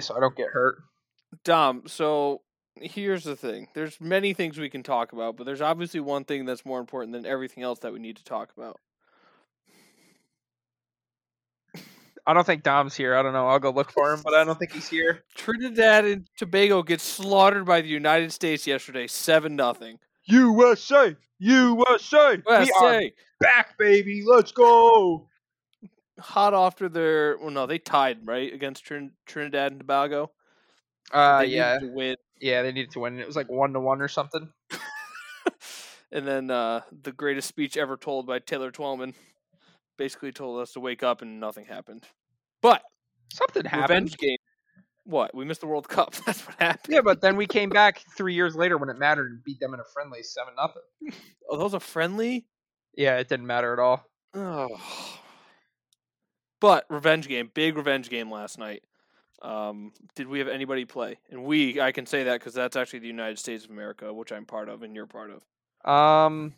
so I don't get hurt. Dom, so here's the thing. There's many things we can talk about, but there's obviously one thing that's more important than everything else that we need to talk about. I don't think Dom's here. I don't know. I'll go look for him, but I don't think he's here. Trinidad and Tobago gets slaughtered by the United States yesterday, seven nothing. USA, USA, we are USA back, baby. Let's go. Hot after their well, no, they tied right against Trin- Trinidad and Tobago. Uh, They yeah, to win. yeah. They needed to win. It was like one to one or something. and then uh, the greatest speech ever told by Taylor Twellman basically told us to wake up and nothing happened. But Something happened. revenge game. What? We missed the World Cup. That's what happened. Yeah, but then we came back three years later when it mattered and beat them in a friendly seven nothing. Oh, that was a friendly. Yeah, it didn't matter at all. Oh. But revenge game, big revenge game last night. Um, did we have anybody play? And we, I can say that because that's actually the United States of America, which I'm part of, and you're part of. Um,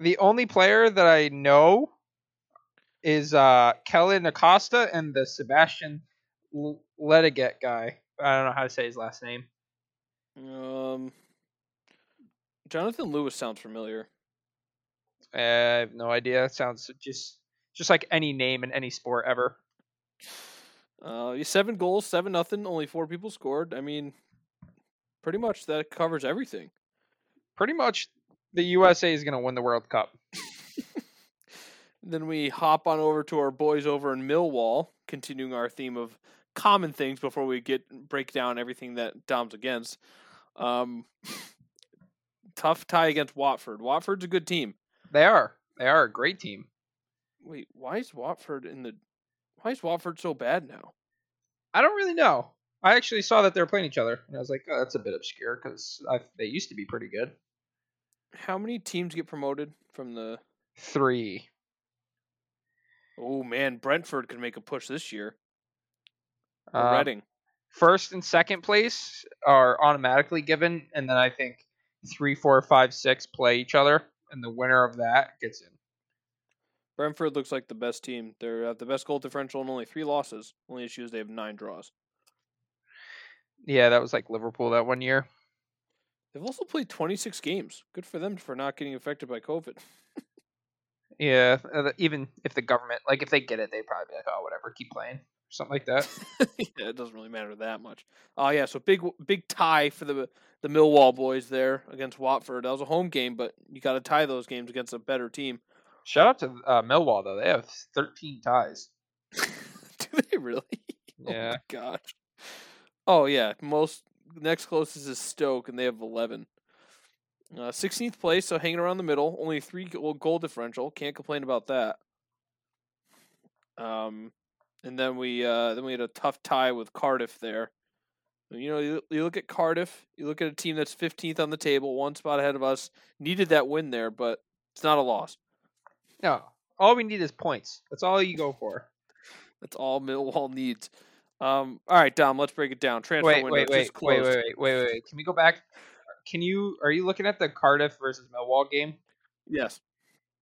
the only player that I know is uh Kellen Acosta and the Sebastian L- Lediget guy. I don't know how to say his last name. Um, Jonathan Lewis sounds familiar. I have no idea. It sounds just just like any name in any sport ever. Uh, seven goals, seven nothing. Only four people scored. I mean, pretty much that covers everything. Pretty much, the USA is gonna win the World Cup. Then we hop on over to our boys over in Millwall, continuing our theme of common things before we get break down everything that Dom's against. Um, tough tie against Watford. Watford's a good team. They are. They are a great team. Wait, why is Watford in the? Why is Watford so bad now? I don't really know. I actually saw that they were playing each other, and I was like, "Oh, that's a bit obscure because they used to be pretty good." How many teams get promoted from the? Three. Oh man, Brentford could make a push this year. Um, Reading. first and second place are automatically given, and then I think three, four, five, six play each other, and the winner of that gets in. Brentford looks like the best team. They have the best goal differential and only three losses. Only issue is they have nine draws. Yeah, that was like Liverpool that one year. They've also played 26 games. Good for them for not getting affected by COVID. Yeah, uh, even if the government, like, if they get it, they'd probably be like, "Oh, whatever, keep playing," or something like that. yeah, it doesn't really matter that much. Oh yeah, so big big tie for the the Millwall boys there against Watford. That was a home game, but you got to tie those games against a better team. Shout out to uh, Millwall though; they have 13 ties. Do they really? Oh Yeah. my gosh. Oh yeah, most next closest is Stoke, and they have 11. Uh, 16th place, so hanging around the middle. Only three goal, goal differential. Can't complain about that. Um, and then we uh, then we had a tough tie with Cardiff there. You know, you, you look at Cardiff, you look at a team that's 15th on the table, one spot ahead of us. Needed that win there, but it's not a loss. No, all we need is points. That's all you go for. That's all Millwall needs. Um, all right, Dom, let's break it down. Transfer Wait, window wait, wait, wait, wait, wait, wait, wait. Can we go back? Can you? Are you looking at the Cardiff versus Millwall game? Yes.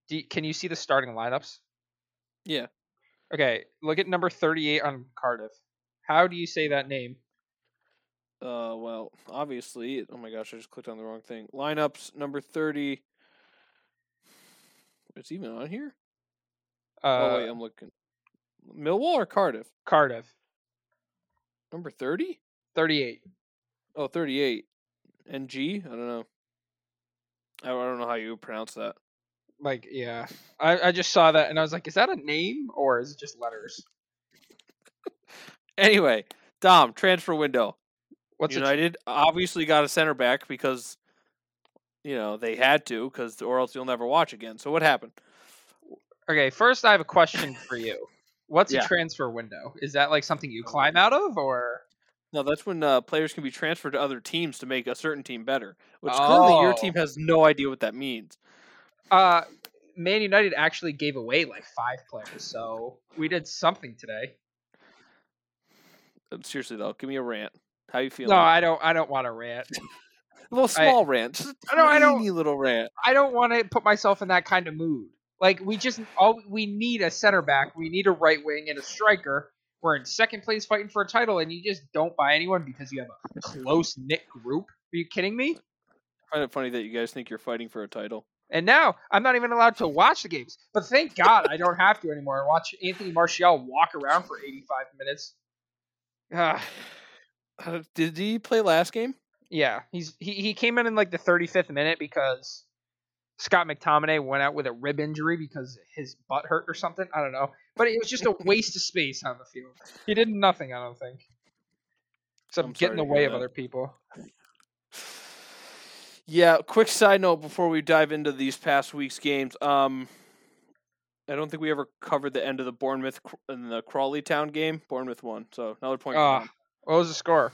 Do you, can you see the starting lineups? Yeah. Okay, look at number 38 on Cardiff. How do you say that name? Uh, well, obviously, oh my gosh, I just clicked on the wrong thing. Lineups number thirty. It's even on here. Uh, oh wait, I'm looking. Millwall or Cardiff? Cardiff, Number thirty? 38. Oh, 38. NG? I don't know. I don't know how you pronounce that. Like, yeah, I, I just saw that and I was like, is that a name or is it just letters? Anyway, Dom, transfer window. What's it? United obviously got a center back because you know they had to because or else you'll never watch again. So what happened? Okay, first I have a question for you. What's Yeah. a transfer window? Is that like something you climb out of or? No, that's when uh, players can be transferred to other teams to make a certain team better. Which clearly your Oh. team has no idea what that means. Uh, Man United actually gave away like five players, so we did something today. Uh, Seriously though, give me a rant. How you feeling? No, I don't. I don't want to rant. a little small rant. Just a I don't- I don't- little rant. I don't want to put myself in that kind of mood. Like we just all we need a center back, we need a right wing and a striker. we're in second place fighting for a title, and you just don't buy anyone because you have a close knit group. Are you kidding me? I find it funny that you guys think you're fighting for a title. And now I'm not even allowed to watch the games. But thank God I don't have to anymore. and Watch Anthony Martial walk around for 85 minutes. Uh, Did he play last game? Yeah, he's he, he came in in like the 35th minute because Scott McTominay went out with a rib injury because his butt hurt or something. I don't know. But it was just a waste of space on the field. He did nothing, I don't think. Except I'm get in the way of that. other people. Yeah, quick side note before we dive into these past week's games. Um, I don't think we ever covered the end of the Bournemouth and the Crawley Town game. Bournemouth won, so another point. Ah, what was the score?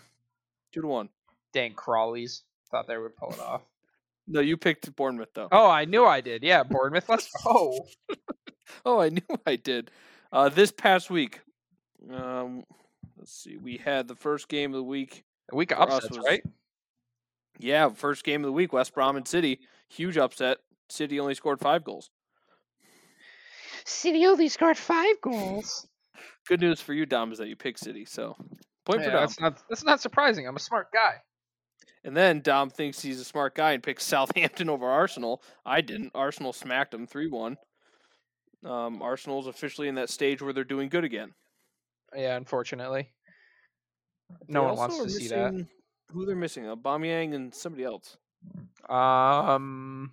two to one. Dang Crawleys. Thought they would pull it off. No, you picked Bournemouth though. Oh, I knew I did. Yeah, Bournemouth. Let's go. Oh, I knew I did. Uh, this past week, um, let's see, we had the first game of the week. A week of For us upsets, was- right? Yeah, first game of the week, West Brom and City. Huge upset. City only scored five goals. City only scored five goals. Good news for you, Dom, is that you picked City. So point for Dom. that's not that's not surprising. I'm a smart guy. And then Dom thinks he's a smart guy and picks Southampton over Arsenal. I didn't. Arsenal smacked them 3 1. Um, Arsenal's officially in that stage where they're doing good again. Yeah, unfortunately. They No one wants to see that. Who they're missing? Aubameyang and somebody else. Um,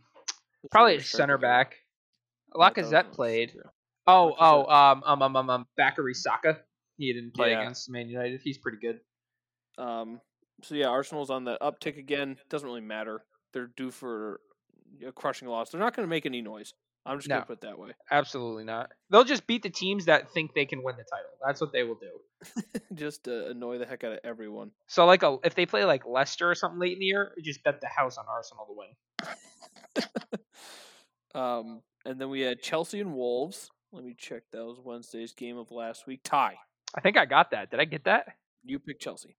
Who's probably a center back. I thought it Lacazette played. yeah. Oh, oh, um, um, um, um, um, Bukayo Saka. He didn't play Yeah. against Man United. He's pretty good. Um, so yeah, Arsenal's on the uptick again. Doesn't really matter. They're due for a crushing loss. They're not going to make any noise. I'm just gonna put it that way. Absolutely not. They'll just beat the teams that think they can win the title. That's what they will do. just to annoy the heck out of everyone. So, like, a, if they play like Leicester or something late in the year, just bet the house on Arsenal to win. Um, and then we had Chelsea and Wolves. Let me check. That was Wednesday's game of last week. Tie. I think I got that. Did I get that? You picked Chelsea.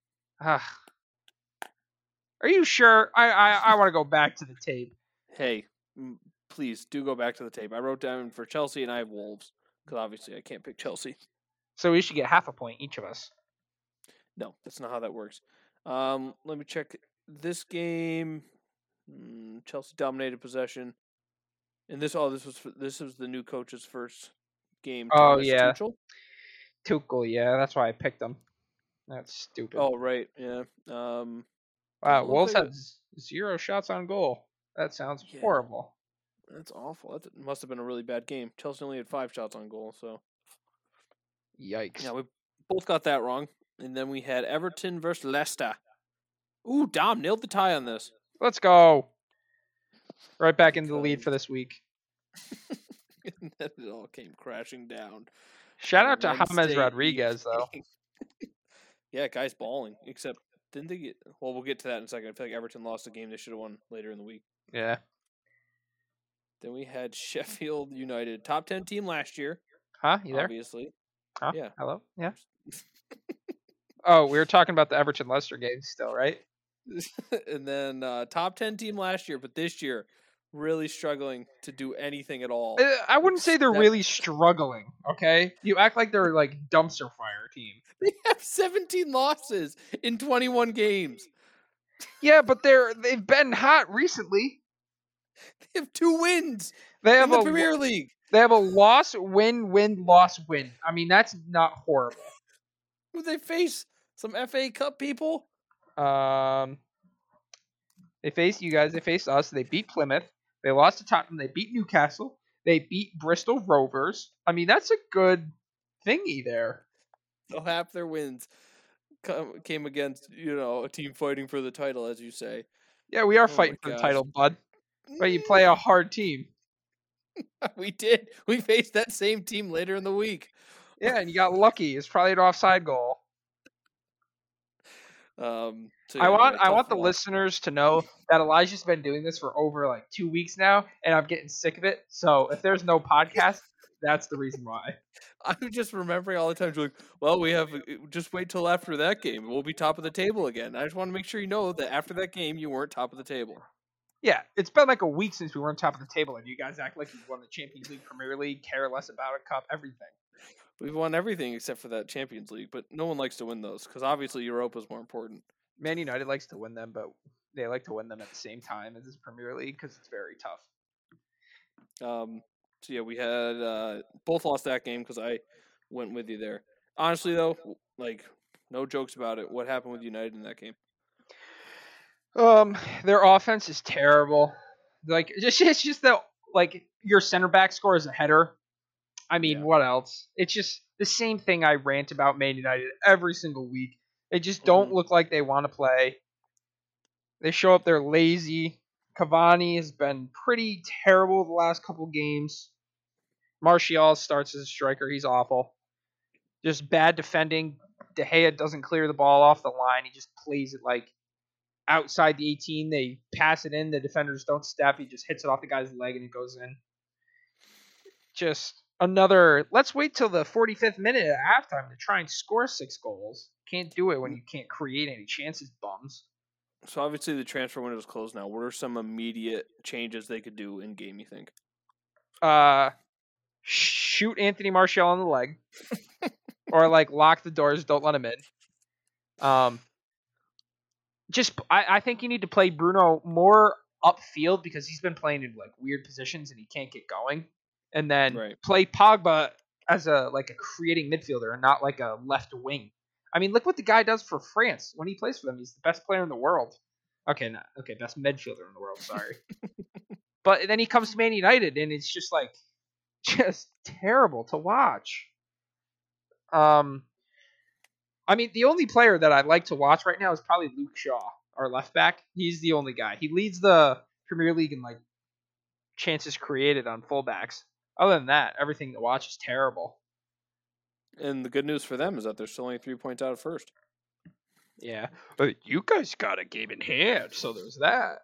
Are you sure? I I, I want to go back to the tape. Hey, please do go back to the tape. I wrote down for Chelsea and I have Wolves because obviously I can't pick Chelsea. So we should get half a point each of us. No, that's not how that works. Um, let me check this game. Mm, Chelsea dominated possession, and this oh this was this was the new coach's first game. Oh, Thomas yeah. Tuchel. Tuchel, yeah, that's why I picked them. That's stupid. Oh right, yeah. Um, wow, Wolves like had zero shots on goal. That sounds Yeah. horrible. that's awful. That must have been a really bad game. Chelsea only had five shots on goal, so Yikes. yeah, we both got that wrong. And then we had Everton versus Leicester. Ooh, Dom nailed the tie on this. Let's go. Right back into the lead for this week. and then it all came crashing down. Shout out to James Rodriguez though. yeah, guys balling. Except didn't they get? Well, we'll get to that in a second. I feel like Everton lost a game they should have won later in the week. Yeah. Then we had Sheffield United, top ten team last year, Huh? You there? obviously. Huh? Yeah. Hello? Yeah. Oh, we were talking about the Everton Leicester game still, right? and then uh, top ten team last year, but this year really struggling to do anything at all. Uh, I wouldn't say they're That- really struggling, okay? You act like they're like dumpster fire team. They have 17 losses in 21 games. Yeah, but they're they've been hot recently. They have two wins They in have the a Premier League. they have a loss, win, win, loss, win. I mean, that's not horrible. Who they face? Some FA Cup people. Um, they faced you guys. They faced us. They beat Plymouth. They lost to Tottenham. They beat Newcastle. They beat Bristol Rovers. I mean, that's a good thingy there. So half their wins come, came against you know a team fighting for the title, as you say. Yeah, we are Oh fighting for the title, bud. But you play a hard team. we did. We faced that same team later in the week. Yeah, and you got lucky. It's probably an offside goal. Um, so I want I want the listeners to know that Elijah's been doing this for over like two weeks now, and I'm getting sick of it. So if there's no podcast, that's the reason why. I'm just remembering all the times like, well, we have just wait till after that game. We'll be top of the table again. I just want to make sure you know that after that game, you weren't top of the table. Yeah, it's been like a week since we were on top of the table, and you guys act like you won the Champions League, Premier League, care less about a cup, everything. We've won everything except for that Champions League, but no one likes to win those because obviously Europa is more important. Man United likes to win them, but they like to win them at the same time as this Premier League because it's very tough. Um, so yeah, we had uh, both lost that game because I went with you there. Honestly, though, like no jokes about it. What happened with United in that game? Um, their offense is terrible. Like just it's just that like your center back scores a header. I mean, Yeah. what else? It's just the same thing I rant about Man United every single week. They just don't Mhm. look like they want to play. They show up they're lazy. Cavani has been pretty terrible the last couple games. Martial starts as a striker. He's awful. Just bad defending. De Gea doesn't clear the ball off the line. He just plays it like outside the 18. They pass it in. The defenders don't step. He just hits it off the guy's leg and it goes in. Just another. Let's wait till the 45th minute at halftime to try and score six goals. Can't do it when you can't create any chances, bums. So obviously the transfer window is closed now. What are some immediate changes they could do in game? You think? Uh, shoot Anthony Martial on the leg, or like lock the doors, don't let him in. Um, just I, I think you need to play Bruno more upfield because he's been playing in like weird positions and he can't get going. And then Right. play Pogba as a like a creating midfielder and not like a left wing. I mean, look what the guy does for France when he plays for them. He's the best player in the world. Okay, not okay, best midfielder in the world. Sorry, but then he comes to Man United and it's just like just terrible to watch. Um, I mean, the only player that I like to watch right now is probably Luke Shaw, our left back. He's the only guy. He leads the Premier League in like chances created on fullbacks. Other than that, everything to watch is terrible. And the good news for them is that they're still only three points out of first. Yeah, but you guys got a game in hand, so there's that.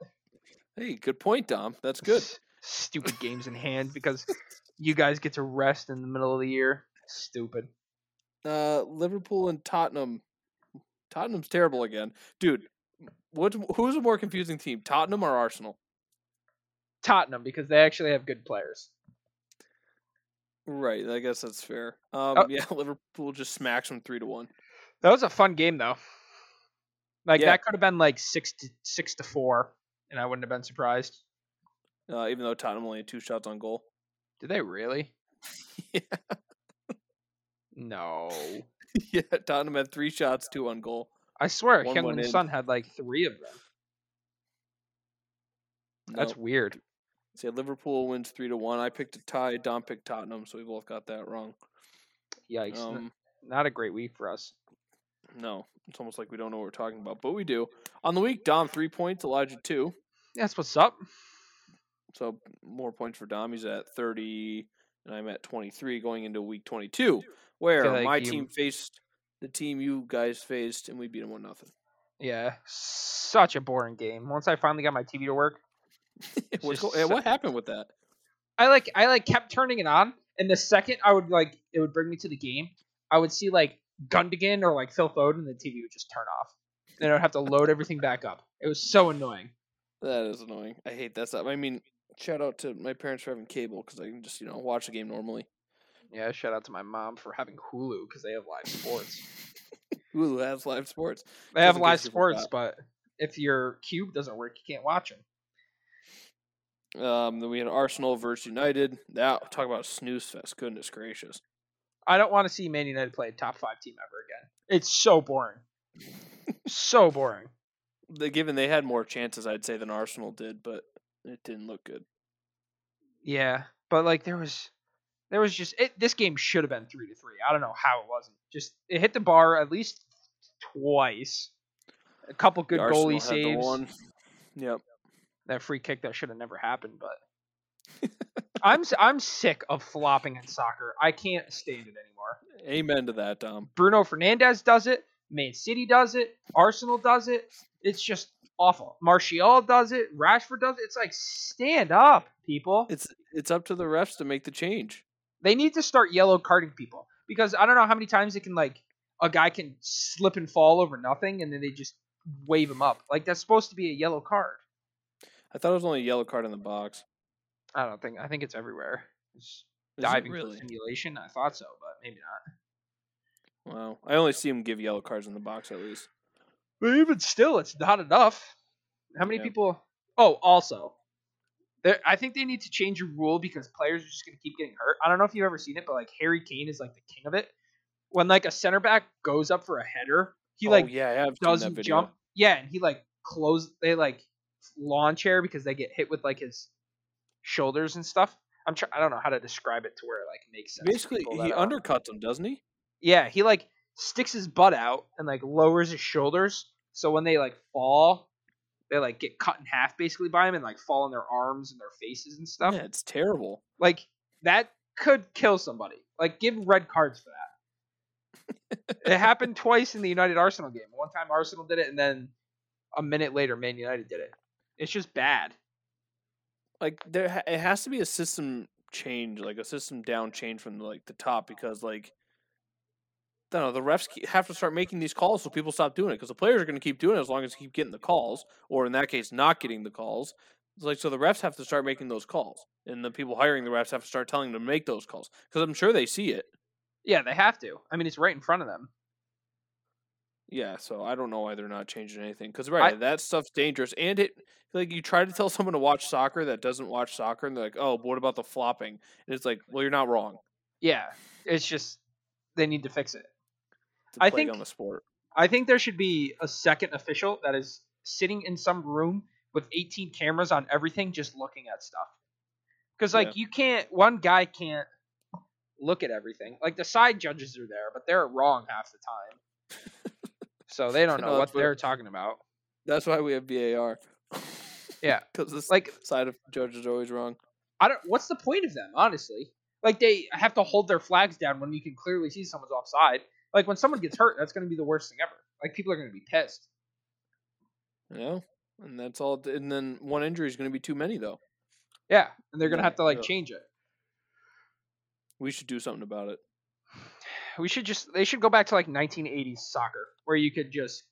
Hey, good point, Dom. That's good. Stupid games in hand because you guys get to rest in the middle of the year. Stupid. Uh, Liverpool and Tottenham. Tottenham's terrible again, dude. What? Who's a more confusing team, Tottenham or Arsenal? Tottenham because they actually have good players. Right, I guess that's fair. Um, Oh. yeah, Liverpool just smacks them three to one. That was a fun game though. Like Yeah. that could have been like six to six to four, and I wouldn't have been surprised. Uh, even though Tottenham only had two shots on goal. Did they really? yeah, No. yeah, Tottenham had three shots, two on goal. I swear, One Hyun went in. Sun had like three of them. That's weird. Say Liverpool wins three to one. I picked a tie. Dom picked Tottenham, so we both got that wrong. Yikes! Um, Not a great week for us. no, it's almost like we don't know what we're talking about, but we do. On the week, Dom three points, Elijah two. That's what's up. So more points for Dom. He's at 30, and I'm at 23 going into week 22, where like my you- team faced the team you guys faced, and we beat them one nothing. Yeah, such a boring game. Once I finally got my TV to work, Go- so- what happened with that? I like I like kept turning it on, and the second I would like it would bring me to the game, I would see like Gundogan or like Phil Foden, and the TV would just turn off. Then I would have to load everything back up. It was so annoying. That is annoying. I hate that stuff. I mean, shout out to my parents for having cable because I can just you know watch the game normally. Yeah, shout out to my mom for having Hulu because they have live sports. Hulu has live sports. They have live sports, but if your cube doesn't work, you can't watch them. Um, then we had Arsenal versus United. That talk about snooze fest. Goodness gracious. I don't want to see Man United play a top five team ever again. It's so boring. so boring. The, given they had more chances, I'd say than Arsenal did, but it didn't look good. Yeah, but like there was, there was just it. This game should have been three to three. I don't know how it wasn't. Just it hit the bar at least twice. A couple good goalie saves. Yep. That free kick that should have never happened. But I'm I'm sick of flopping in soccer. I can't stand it anymore. Amen to that, Dom. Bruno Fernandes does it. Man City does it. Arsenal does it. It's just awful. Martial does it. Rashford does it. It's like stand up, people. It's it's up to the refs to make the change. They need to start yellow carding people because I don't know how many times it can like a guy can slip and fall over nothing and then they just wave him up. Like that's supposed to be a yellow card. I thought it was only a yellow card in the box. I don't think. I think it's everywhere. It's Is it diving really? for simulation. I thought so, but maybe not. Wow. I only see him give yellow cards in the box at least. But even still, it's not enough. How many Yeah. people? Oh, also, I think they need to change a rule because players are just going to keep getting hurt. I don't know if you've ever seen it, but like Harry Kane is like the king of it. When like a center back goes up for a header, he oh, like yeah, I have seen that doesn't jump. Yeah, and he like close. They like lawn chair because they get hit with like his shoulders and stuff. I'm trying. I don't know how to describe it to where it like makes sense. Basically, he aren't- uh, undercuts him, doesn't he? Yeah, he like sticks his butt out and like lowers his shoulders. So when they like fall, they like get cut in half basically by him and like fall on their arms and their faces and stuff. Yeah, it's terrible. Like that could kill somebody. Like give red cards for that. it happened twice in the United Arsenal game. One time Arsenal did it, and then a minute later Man United did it. It's just bad. Like there, ha- it has to be a system change, like a system down change from like the top, because like, I don't know, the refs have to start making these calls so people stop doing it, because the players are going to keep doing it as long as they keep getting the calls, or in that case, not getting the calls. It's like so the refs have to start making those calls, and the people hiring the refs have to start telling them to make those calls, because I'm sure they see it. Yeah, they have to. I mean, it's right in front of them. Yeah, so I don't know why they're not changing anything. Because right, that stuff's dangerous, and it like you try to tell someone to watch soccer that doesn't watch soccer, and they're like, "Oh, but what about the flopping?" And it's like, "Well, you're not wrong." Yeah, it's just they need to fix it. I think- on the sport. I think there should be a second official that is sitting in some room with 18 cameras on everything, just looking at stuff. Because like Yeah. you can't, one guy can't look at everything. Like the side judges are there, but they're wrong half the time. So they don't know No, what they're talking about. That's why we have VAR. Yeah, because this Like side of judge is always wrong. I don't. What's the point of them, honestly? Like they have to hold their flags down when you can clearly see someone's offside. Like when someone gets hurt, that's going to be the worst thing ever. Like people are going to be pissed. You know, and that's all. And then one injury is going to be too many, though. Yeah, and they're going to Yeah, have to like yeah. change it. We should do something about it. We should just they should go back to like 1980s soccer where you could just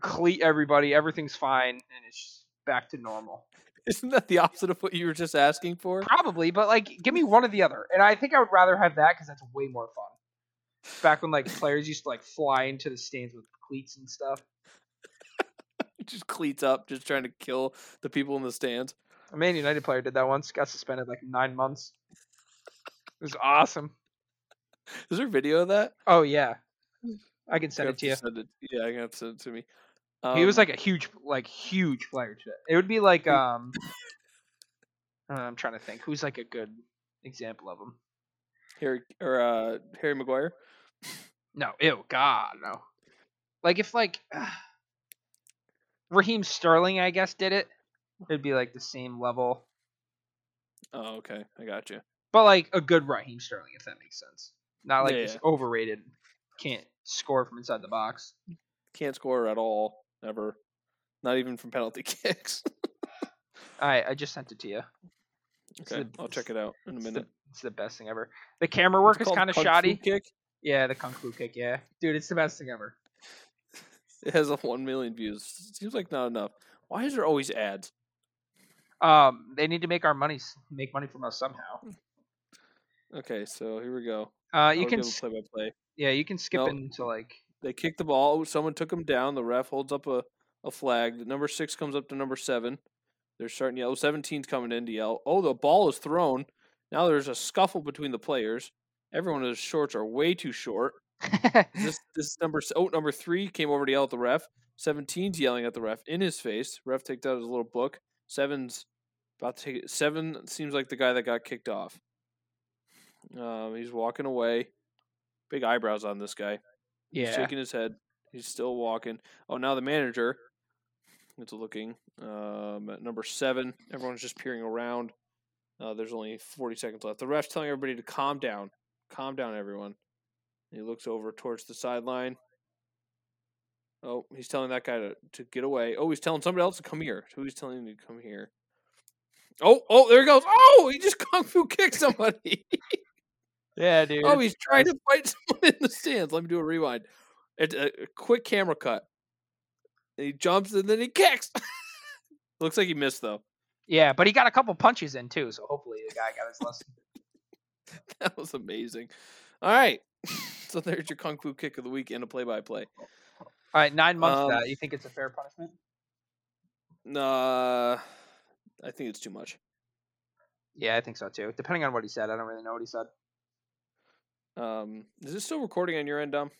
cleat everybody, everything's fine, and it's just back to normal. Isn't that the opposite of what you were just asking for? Probably, but like give me one or the other, and I think I would rather have that because that's way more fun. Back when like players used to like fly into the stands with cleats and stuff. just cleats up, just trying to kill the people in the stands. A Man United player did that once, got suspended like nine months. It was awesome. Is there video of that? Oh yeah, I can send it to you. Send it. Yeah, I have to send it to me. he was Um, like a huge, like huge player. To it. would be like um, uh, I'm trying to think who's like a good example of him. Harry or uh, Harry Maguire. No, ew, God, no. Like if like Raheem Sterling, I guess, did it, it'd be like the same level, Oh, okay, I got you. but like a good Raheem Sterling, if that makes sense. Not like Yeah, this overrated, can't score from inside the box. Can't score at all, ever. Not even from penalty kicks. I I just sent it to you. Okay, the- I'll check it out in a It's the, minute. it's the best thing ever. The camera work It's is kind of shoddy. Kick. Yeah, the kung fu kick. Yeah, dude, it's the best thing ever. It has a one million views. Seems like not enough. Why is there always ads? Um, they need to make our money make money from us somehow. Okay, so here we go. Uh, you can play by play. yeah, you can skip No. into like They kick the ball. Someone took him down. The ref holds up a, a flag. The number six comes up to number seven. They're starting to yell. 17's coming in to yell. Oh, the ball is thrown. Now there's a scuffle between the players. Everyone's shorts are way too short. This this number oh number three came over to yell at the ref. 17's yelling at the ref in his face. Ref takes out his little book. Seven's about to take it. Seven seems like the guy that got kicked off. Um, he's walking away. Big eyebrows on this guy. He's yeah. shaking his head. He's still walking. Oh, now the manager is looking um, at number seven. Everyone's just peering around. Uh, there's only 40 seconds left. The ref's telling everybody to calm down. Calm down, everyone. He looks over towards the sideline. Oh, he's telling that guy to, to get away. Oh, he's telling somebody else to come here. Who he's telling to come here? Oh, oh, there he goes. Oh, he just kung fu kicked somebody. Yeah, dude. Oh, he's trying to fight someone in the stands. Let me do a rewind. It's a, a quick camera cut. He jumps and then he kicks. Looks like he missed though. yeah, but he got a couple punches in too, so hopefully the guy got his lesson. that was amazing. All right. so there's your kung fu kick of the week and a play by play. All right, nine months Um, of that. You think it's a fair punishment? Uh, I think it's too much. Yeah, I think so too. Depending on what he said, I don't really know what he said. Um, is it still recording on your end, Dom?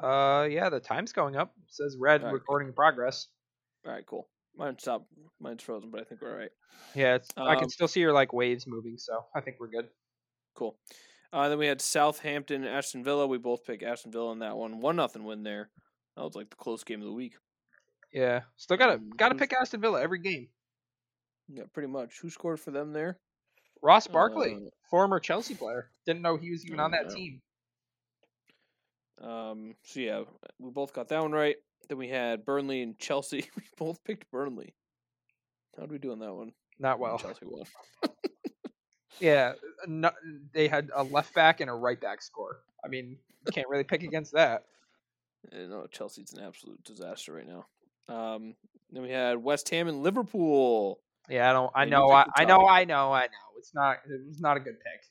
Uh, yeah, the time's going up. It says red right. recording in progress. All right, cool. Mine stopped. Mine's frozen, but I think we're all right. Yeah, it's, I can Um, still see your like waves moving, so I think we're good. Cool. Uh, then we had Southampton, Aston Villa. We both picked Aston Villa in that one. One nothing win there. That was like the close game of the week. Yeah, still gotta Um, gotta pick Aston Villa every game. Yeah, pretty much. Who scored for them there? Ross Barkley, Uh, former Chelsea player, didn't know he was even on that yeah. team. Um, so yeah, we both got that one right. Then we had Burnley and Chelsea. We both picked Burnley. How did we do on that one? Not well. Chelsea won. Yeah, no, they had a left back and a right back score. I mean, you can't really pick against that. Uh, No, Chelsea's an absolute disaster right now. Um, then we had West Ham and Liverpool. Yeah, I don't. I know. I, I know. I know. I know. It's not. It's not a good pick.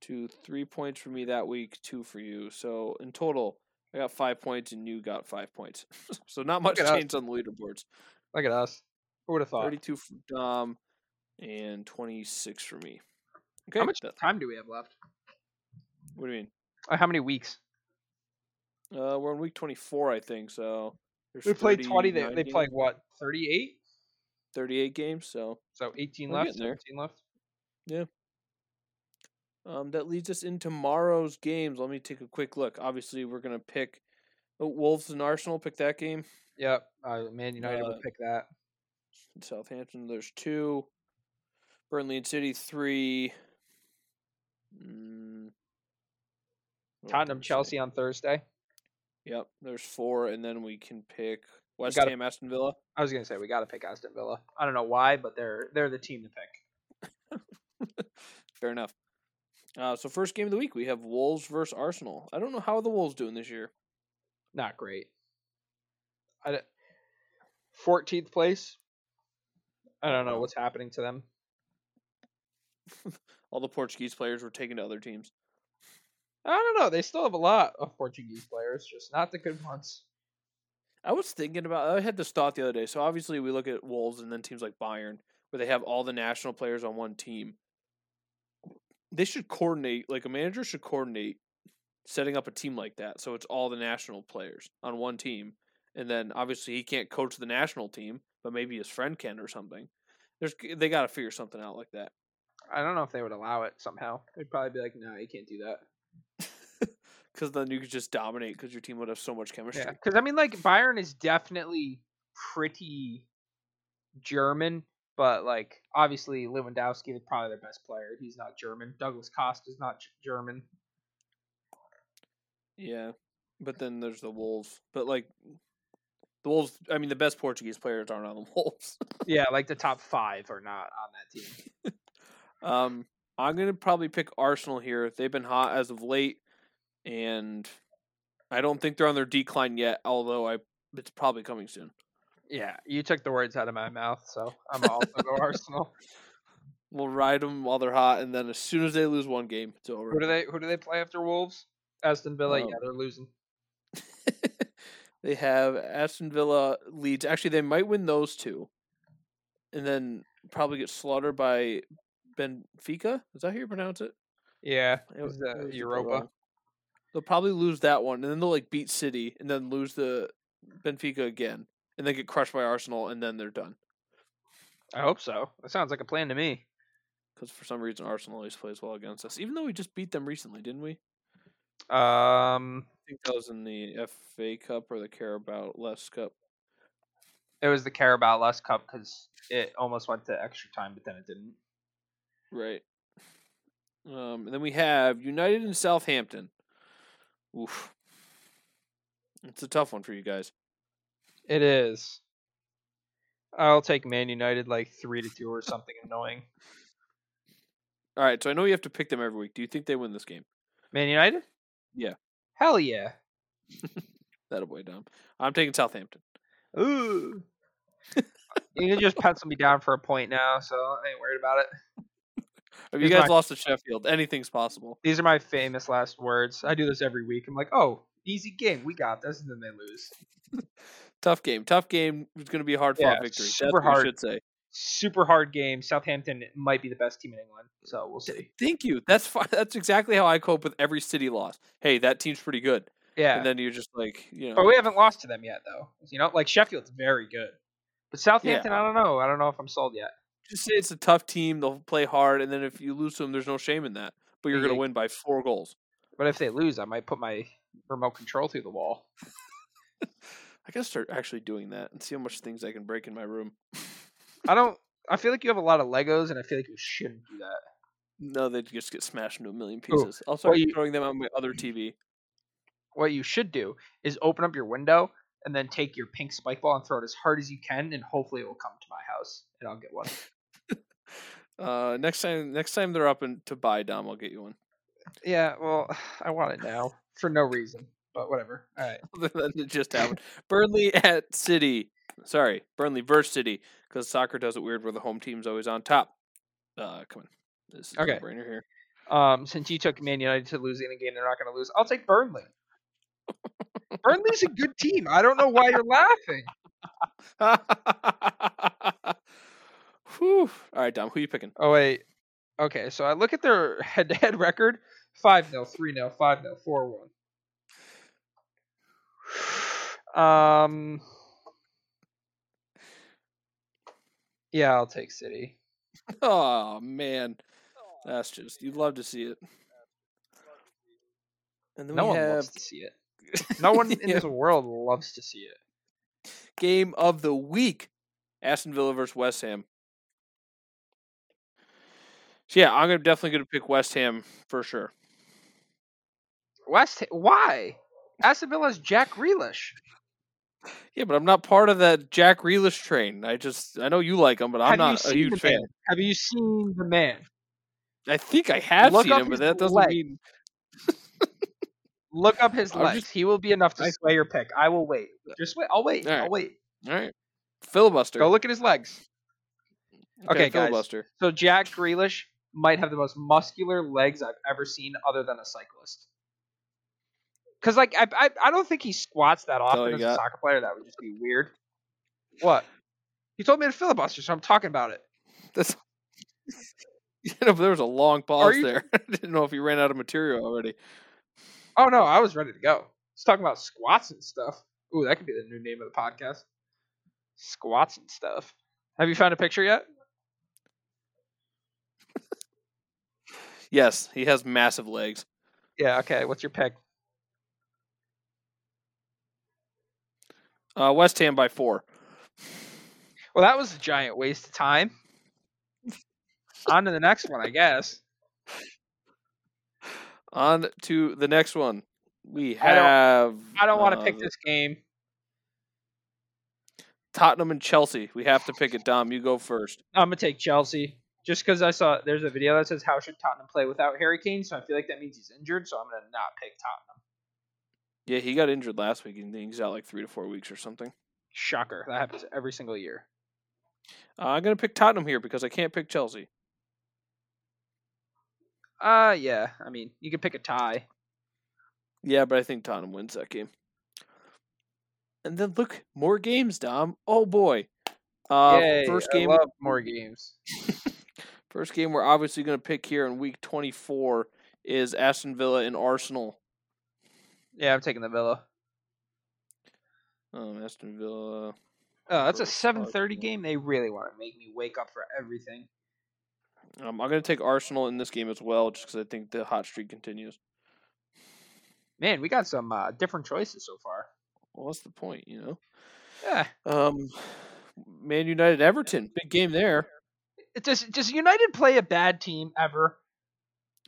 Two, three points for me that week, two for you. So in total, I got five points and you got five points. so not much change on the leaderboards. Look at us. Who would have thought? 32 for Dom and 26 for me. Okay. How much time do we have left? what do you mean? Uh, how many weeks? Uh, we're on week 24, I think. So We played twenty. They they what? Thirty eight. 38 games. So So eighteen left. getting. Seventeen left. Yeah. Um, that leads us in tomorrow's games. Let me take a quick look. Obviously, we're gonna pick oh, Wolves and Arsenal. Pick that game. Yep. Uh, Man United Uh, will pick that. Southampton, there's two. Burnley and City, three. Mm, Tottenham did it say? Chelsea on Thursday. Yep, there's four, and then we can pick West gotta- Ham, Aston Villa. I was gonna say we got to pick Aston Villa. I don't know why, but they're they're the team to pick. Fair enough. Uh, so first game of the week, we have Wolves versus Arsenal. I don't know how the Wolves doing this year. Not great. I, Fourteenth place. I don't know what's happening to them. All the Portuguese players were taken to other teams. I don't know. They still have a lot of Portuguese players, just not the good ones. I was thinking about. I had this thought the other day. So obviously, we look at Wolves and then teams like Bayern, where they have all the national players on one team. They should coordinate. Like a manager should coordinate setting up a team like that, so it's all the national players on one team, and then obviously he can't coach the national team, but maybe his friend can or something. There's they got to figure something out like that. I don't know if they would allow it somehow. They'd probably be like, "No, you can't do that." Because then you could just dominate because your team would have so much chemistry. Yeah, because I mean, like Bayern is definitely pretty German, but like obviously Lewandowski is probably their best player. He's not German. Douglas Costa is not German. Yeah, but then there's the Wolves. But like the Wolves, I mean, the best Portuguese players aren't on the Wolves. Yeah, like the top five are not on that team. um, I'm gonna probably pick Arsenal here. They've been hot as of late, and I don't think they're on their decline yet. Although I, it's probably coming soon. Yeah, you took the words out of my mouth, so I'm also go Arsenal. We'll ride them while they're hot, and then as soon as they lose one game, it's over. Who do they Who do they play after Wolves? Aston Villa. Um, yeah, they're losing. they have Aston Villa leads. Actually, they might win those two, and then probably get slaughtered by Benfica. Is that how you pronounce it? Yeah, it was always- I the always get that Europa. They'll probably lose that one, and then they'll like beat City, and then lose the Benfica again, and then get crushed by Arsenal, and then they're done. I hope so. That sounds like a plan to me. Because for some reason Arsenal always plays well against us, even though we just beat them recently, didn't we? Um, I think that was in the FA Cup or the Carabao Less Cup. it was the Carabao Less Cup because it almost went to extra time, but then it didn't. Right. Um, and then we have United and Southampton. Oof. It's a tough one for you guys. It is. I'll take Man United like three to two or something annoying. All right, so I know you have to pick them every week. Do you think they win this game? Man United? Yeah. Hell yeah. That'll boy dumb. I'm taking Southampton. Ooh. you can just pencil me down for a point now, so I ain't worried about it. You guys my- lost to Sheffield? Anything's possible. These are my famous last words. I do this every week. I'm like, oh, easy game. We got this. And then they lose. Tough game. Tough game. It's going to be a hard fought Yeah, victory. super That's what hard. you should say. Super hard game. Southampton might be the best team in England. So we'll see. Thank you. That's fine. That's exactly how I cope with every city loss. Hey, that team's pretty good. Yeah. And then you're just like, you know, But we haven't lost to them yet, though. You know, like Sheffield's very good. But Southampton, I don't know. I don't know if I'm sold yet. Just say it's a tough team. They'll play hard, and then if you lose to them, there's no shame in that. But you're going to mm-hmm. win by four goals. But if they lose, I might put my remote control through the wall. I gotta start actually doing that and see how much things I can break in my room. I don't. I feel like you have a lot of Legos, and I feel like you shouldn't do that. No, they just get smashed into a million Ooh, pieces. I'll start you- throwing them on my other TV. What you should do is open up your window and then take your pink spike ball and throw it as hard as you can, and hopefully it will come to my house, and I'll get one. Uh, next time, next time they're up and to buy Dom, I'll get you one. Yeah, well, I want it now for no reason, but whatever. All right. It just happened. Burnley at City. Sorry, Burnley versus City because soccer does it weird where the home team's always on top. Uh, come on, this is Okay. brainer here. Um, since you took Man United to lose in a game they're not going to lose, I'll take Burnley. Burnley's a good team. I don't know why you're laughing. Whew. All right, Dom, who you picking? Oh wait. Okay, so I look at their head-to-head record: five 0 three 0 five 0 four one. Um. Yeah, I'll take City. Oh man, that's just you'd love to see it. And then No we one have loves to see it. No one in Yeah. this world loves to see it. game of the week: Aston Villa versus West Ham. So yeah, I'm gonna definitely gonna pick West Ham for sure. West, why? Aston Villa's Jack Grealish. Yeah, but I'm not part of that Jack Grealish train. I just I know you like him, but I'm Have not a huge fan. Have you seen the man? I think I have Look seen him, but that doesn't leg. mean Look up his I'm legs. just- he will be enough to I- sway your pick. I will wait. Just wait. I'll wait. Right. I'll wait. all right. Filibuster. Go look at his legs. okay, guys. filibuster. So Jack Grealish might have the most muscular legs I've ever seen, other than a cyclist. Because like I, I I don't think he squats that often you as a soccer player. That would just be weird. What? He told me to filibuster, so I'm talking about it. That's you know, there was a long pause you- there. I didn't know if you ran out of material already. Oh no, I was ready to go. He's talking about squats and stuff. Ooh, that could be the new name of the podcast. Squats and stuff. Have you found a picture yet? Yes, he has massive legs. Yeah. Okay. What's your pick? Uh, West Ham by four. Well, that was a giant waste of time. On to the next one, I guess. On to the next one. We I don't- have. I don't want to uh, pick this game. Tottenham and Chelsea. We have to pick it. Dom, you go first. I'm gonna take Chelsea just because I saw there's a video that says how should Tottenham play without Harry Kane, so I feel like that means he's injured. So I'm gonna not pick Tottenham. Yeah, he got injured last week and he's out like three to four weeks or something. Shocker, that happens every single year. Uh, I'm gonna pick Tottenham here because I can't pick Chelsea. Uh, yeah. I mean, you could pick a tie. Yeah, but I think Tottenham wins that game. And then look, more games, Dom. Oh boy. Uh, Yay, first I game. love more games. First game we're obviously going to pick here in week 24 is Aston Villa and Arsenal. Yeah, I'm taking the Villa. Um, Aston Villa. Oh, that's a 7:30 game. They really want to make me wake up for everything. Um, I'm going to take Arsenal in this game as well, just because I think the hot streak continues. Man, we got some uh, different choices so far. Well, what's the point, you know? Yeah. Um, Man United Everton, big game there. Does does United play a bad team ever?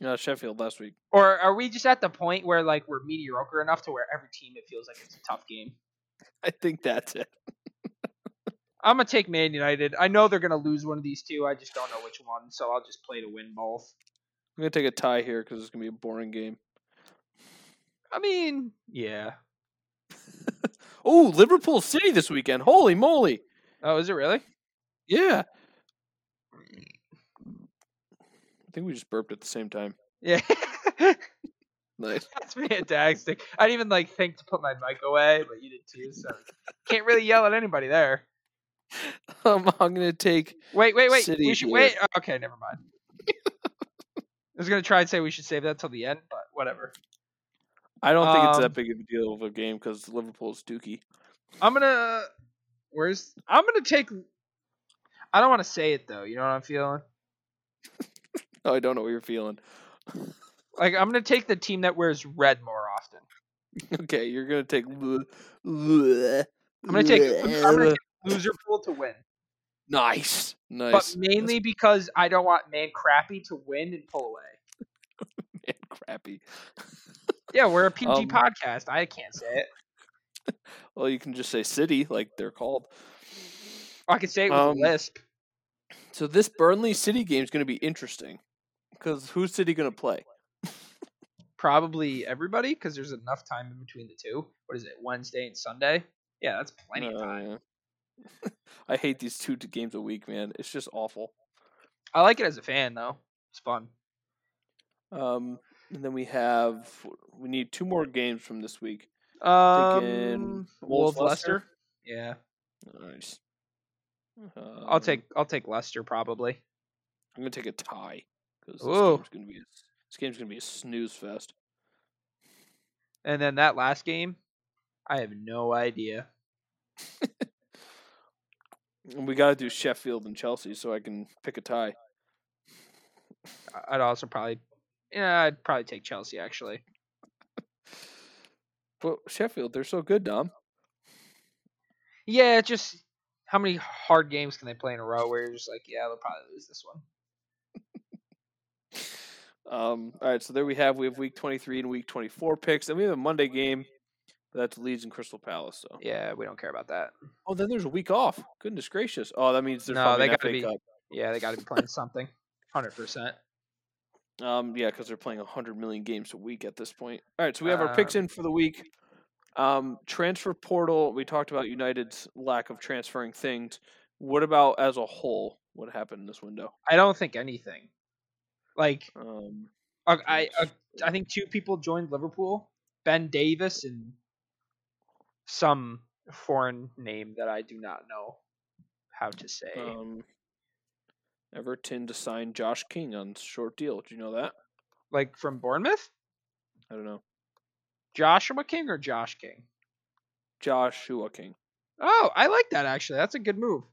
Uh, Sheffield last week. Or are we just at the point where like we're mediocre enough to where every team it feels like it's a tough game? I think that's it. I'm gonna take Man United. I know they're gonna lose one of these two. I just don't know which one, so I'll just play to win both. I'm going to take a tie here because it's going to be a boring game. I mean, yeah. Oh, Liverpool City this weekend. Holy moly. Oh, is it really? Yeah. I think we just burped at the same time. Yeah. Nice. That's fantastic. I didn't even like think to put my mic away, but you did too. So can't really yell at anybody there. Um, I'm gonna take. Wait, wait, wait. City we should here. wait. oh, Okay, never mind. I was gonna try and say we should save that till the end, but whatever. I don't think it's Um, that big of a deal of a game because Liverpool's dookie. I'm gonna. Where's? I'm gonna take. I don't want to say it though. You know what I'm feeling? Oh, I don't know what you're feeling. Like I'm gonna take the team that wears red more often. Okay, you're gonna take. I'm gonna take. I'm gonna take loser pool to win, Nice, nice. but mainly because I don't want man crappy to win and pull away. Man, crappy. Yeah, we're a PG Um, podcast. I can't say it. Well, you can just say City, like they're called. I can say it with um, a lisp. So this Burnley City game is going to be interesting because who's City going to play? Probably everybody, because there's enough time in between the two. What is it? Wednesday and Sunday. Yeah, that's plenty of time. Uh, I hate these two games a week, man. It's just awful. I like it as a fan though. It's fun. Um, and then we have we need two more games from this week. Um, Wolves, Wolves Leicester? Yeah, Nice. I'll Um, take I'll take Leicester probably. I'm gonna take a tie because this game's gonna be a, this game's gonna be a snooze fest. And then that last game, I have no idea. We got to do Sheffield and Chelsea so I can pick a tie. I'd also probably, yeah, I'd probably take Chelsea actually. But Sheffield, they're so good, Dom. Yeah, just how many hard games can they play in a row where you're just like, yeah, they'll probably lose this one. Um, all right, so there we have we have week 23 and week 24 picks, and we have a Monday game. That's Leeds and Crystal Palace. So, Yeah, we don't care about that. oh, then there's a week off. Goodness gracious! Oh, that means there's No, they gotta FA be- Cup. Yeah, they got to be playing something. Hundred percent. Um, yeah, because they're playing 100 million games a week at this point. All right, so we have our picks Um, in for the week. Um, transfer portal. We talked about United's lack of transferring things. What about as a whole? What happened in this window? I don't think anything. Like Um, I, uh, I think two people joined Liverpool: Ben Davis and some foreign name that I do not know how to say. Um, Everton to sign Josh King on short deal. Do you know that? like from Bournemouth, I don't know. Joshua King or Josh King. Joshua King. Oh, I like that actually. That's a good move.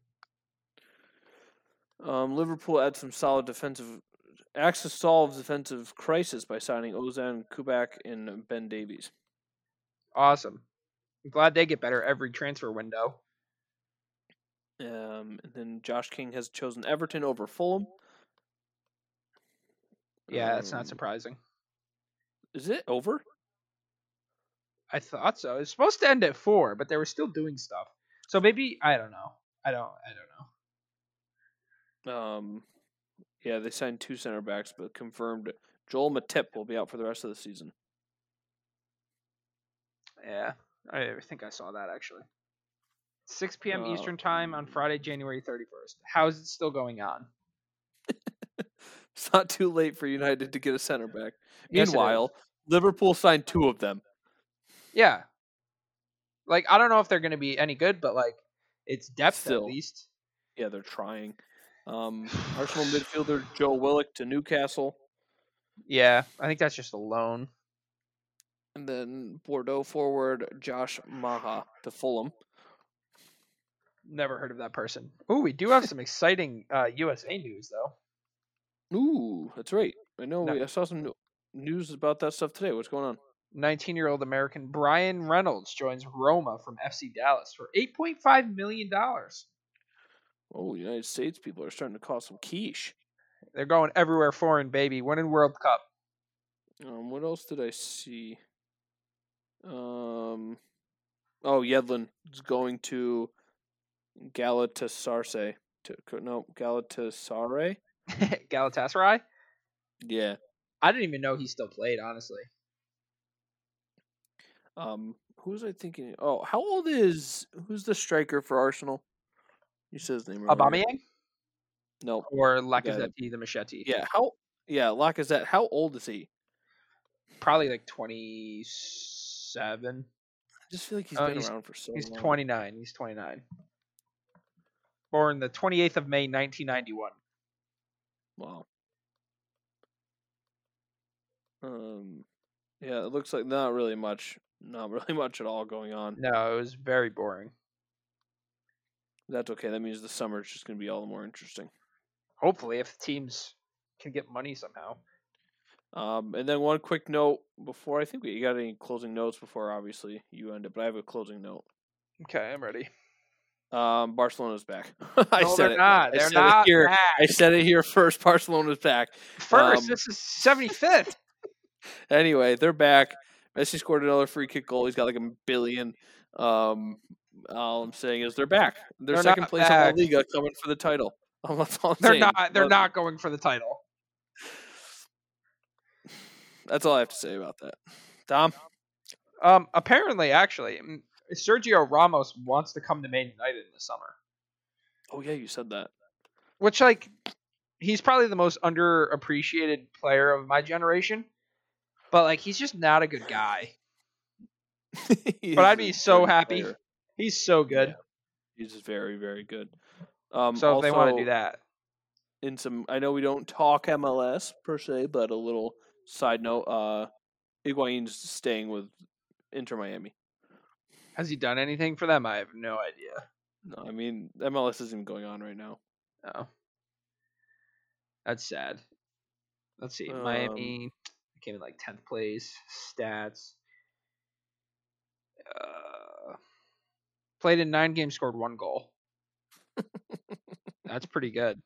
Um, Liverpool adds some solid defensive. Axis solves defensive crisis by signing Ozan Kubak and Ben Davies. Awesome. I'm glad they get better every transfer window. Um, and then Josh King has chosen Everton over Fulham. Yeah, that's not Um, surprising. Is it over? I thought so. It's supposed to end at four, but they were still doing stuff. So maybe I don't know. I don't. I don't know. Um, yeah, they signed two center backs, but confirmed Joel Matip will be out for the rest of the season. Yeah, I think I saw that actually. 6 p.m. Uh, Eastern time on Friday, January 31st. How is it still going on? It's not too late for United to get a center back. Yes. Meanwhile, Liverpool signed two of them. Yeah. Like I don't know if they're going to be any good, but like it's depth Still. at least. Yeah, they're trying. Um, Arsenal midfielder Joe Willock to Newcastle, Yeah, I think that's just a loan. and then Bordeaux forward Josh Maha to Fulham. Never heard of that person. Ooh, we do have some exciting uh, USA news though. Ooh, that's right. I know. No. we- I saw some news about that stuff today. What's going on? 19-year-old American Brian Reynolds joins Roma from FC Dallas for 8.5 million dollars. Oh, United States people are starting to call some quiche. They're going everywhere foreign, baby. Winning World Cup. Um, what else did I see? Um, oh, Yedlin is going to Galatasaray. To no Galatasaray. Galatasaray. Yeah. I didn't even know he still played. Honestly, Um, who was I thinking? Oh, how old is who's the striker for Arsenal? You said his name. earlier. Aubameyang No. or. Lacazette the machete. Yeah. How Yeah, Lacazette. How old is he? Probably like 27. I just feel like he's Oh, been he's- around for so He's long. 29. He's 29. Born the 28th of May, 1991. Wow. Um, yeah, it looks like not really much, not really much at all going on. No, it was very boring. That's okay. That means the summer is just going to be all the more interesting. Hopefully, if teams can get money somehow. Um, and then one quick note before I think we you got any closing notes before obviously you end it, but I have a closing note. Okay, I'm ready. Um, Barcelona's back. I no, said they're it. not. I They're said not it here. back. I said it here first. Barcelona's back. First, um, this is 75th. Anyway, they're back. Messi scored another free kick goal. He's got like a billion. Um, all I'm saying is they're back. They're, They're second place in La back. Liga, coming for the title. That's all I'm They're saying. not. They're But not going for the title. That's all I have to say about that. Tom, Um, apparently, actually, mm, Sergio Ramos wants to come to Man United in the summer. oh yeah, you said that. Which, like, he's probably the most underappreciated player of my generation. But like, he's just not a good guy. But I'd be so happy. player. He's so good. Yeah. He's very, very good. Um, so if they want to do that, in some, I know we don't talk MLS per se, but a little side note: uh, Higuain's staying with Inter Miami. has he done anything for them? I have no idea. No, I mean MLS isn't going on right now. No, that's sad. Let's see, Um, Miami came in like tenth place. Stats. Uh, played in nine games, scored one goal. That's pretty good.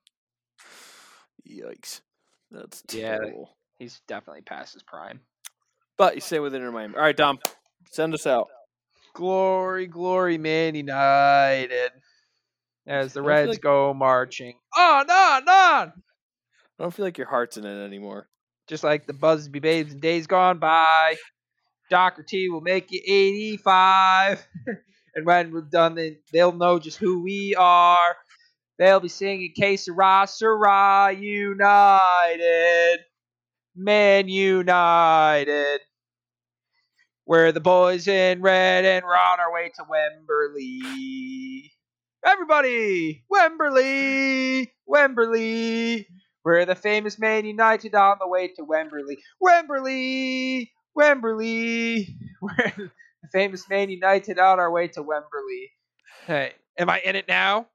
Yikes, that's Yeah. terrible. He's definitely past his prime. But you stay with Inter Miami. All right, Dom, send us out. Glory, glory, Man United. As the Reds like- go marching on, on, on. I don't feel like your heart's in it anymore. Just like the Busby Babes in days gone by. Doherty will make you 85. and when we're done, they, they'll know just who we are. They'll be singing Sera, Sera United. Man United. We're the boys in red and we're on our way to Wembley. Everybody! Wembley! Wembley! We're the famous Man United on the way to Wembley. Wembley! Wembley! We're famous Man United on our way to Wembley. Hey, am I in it now?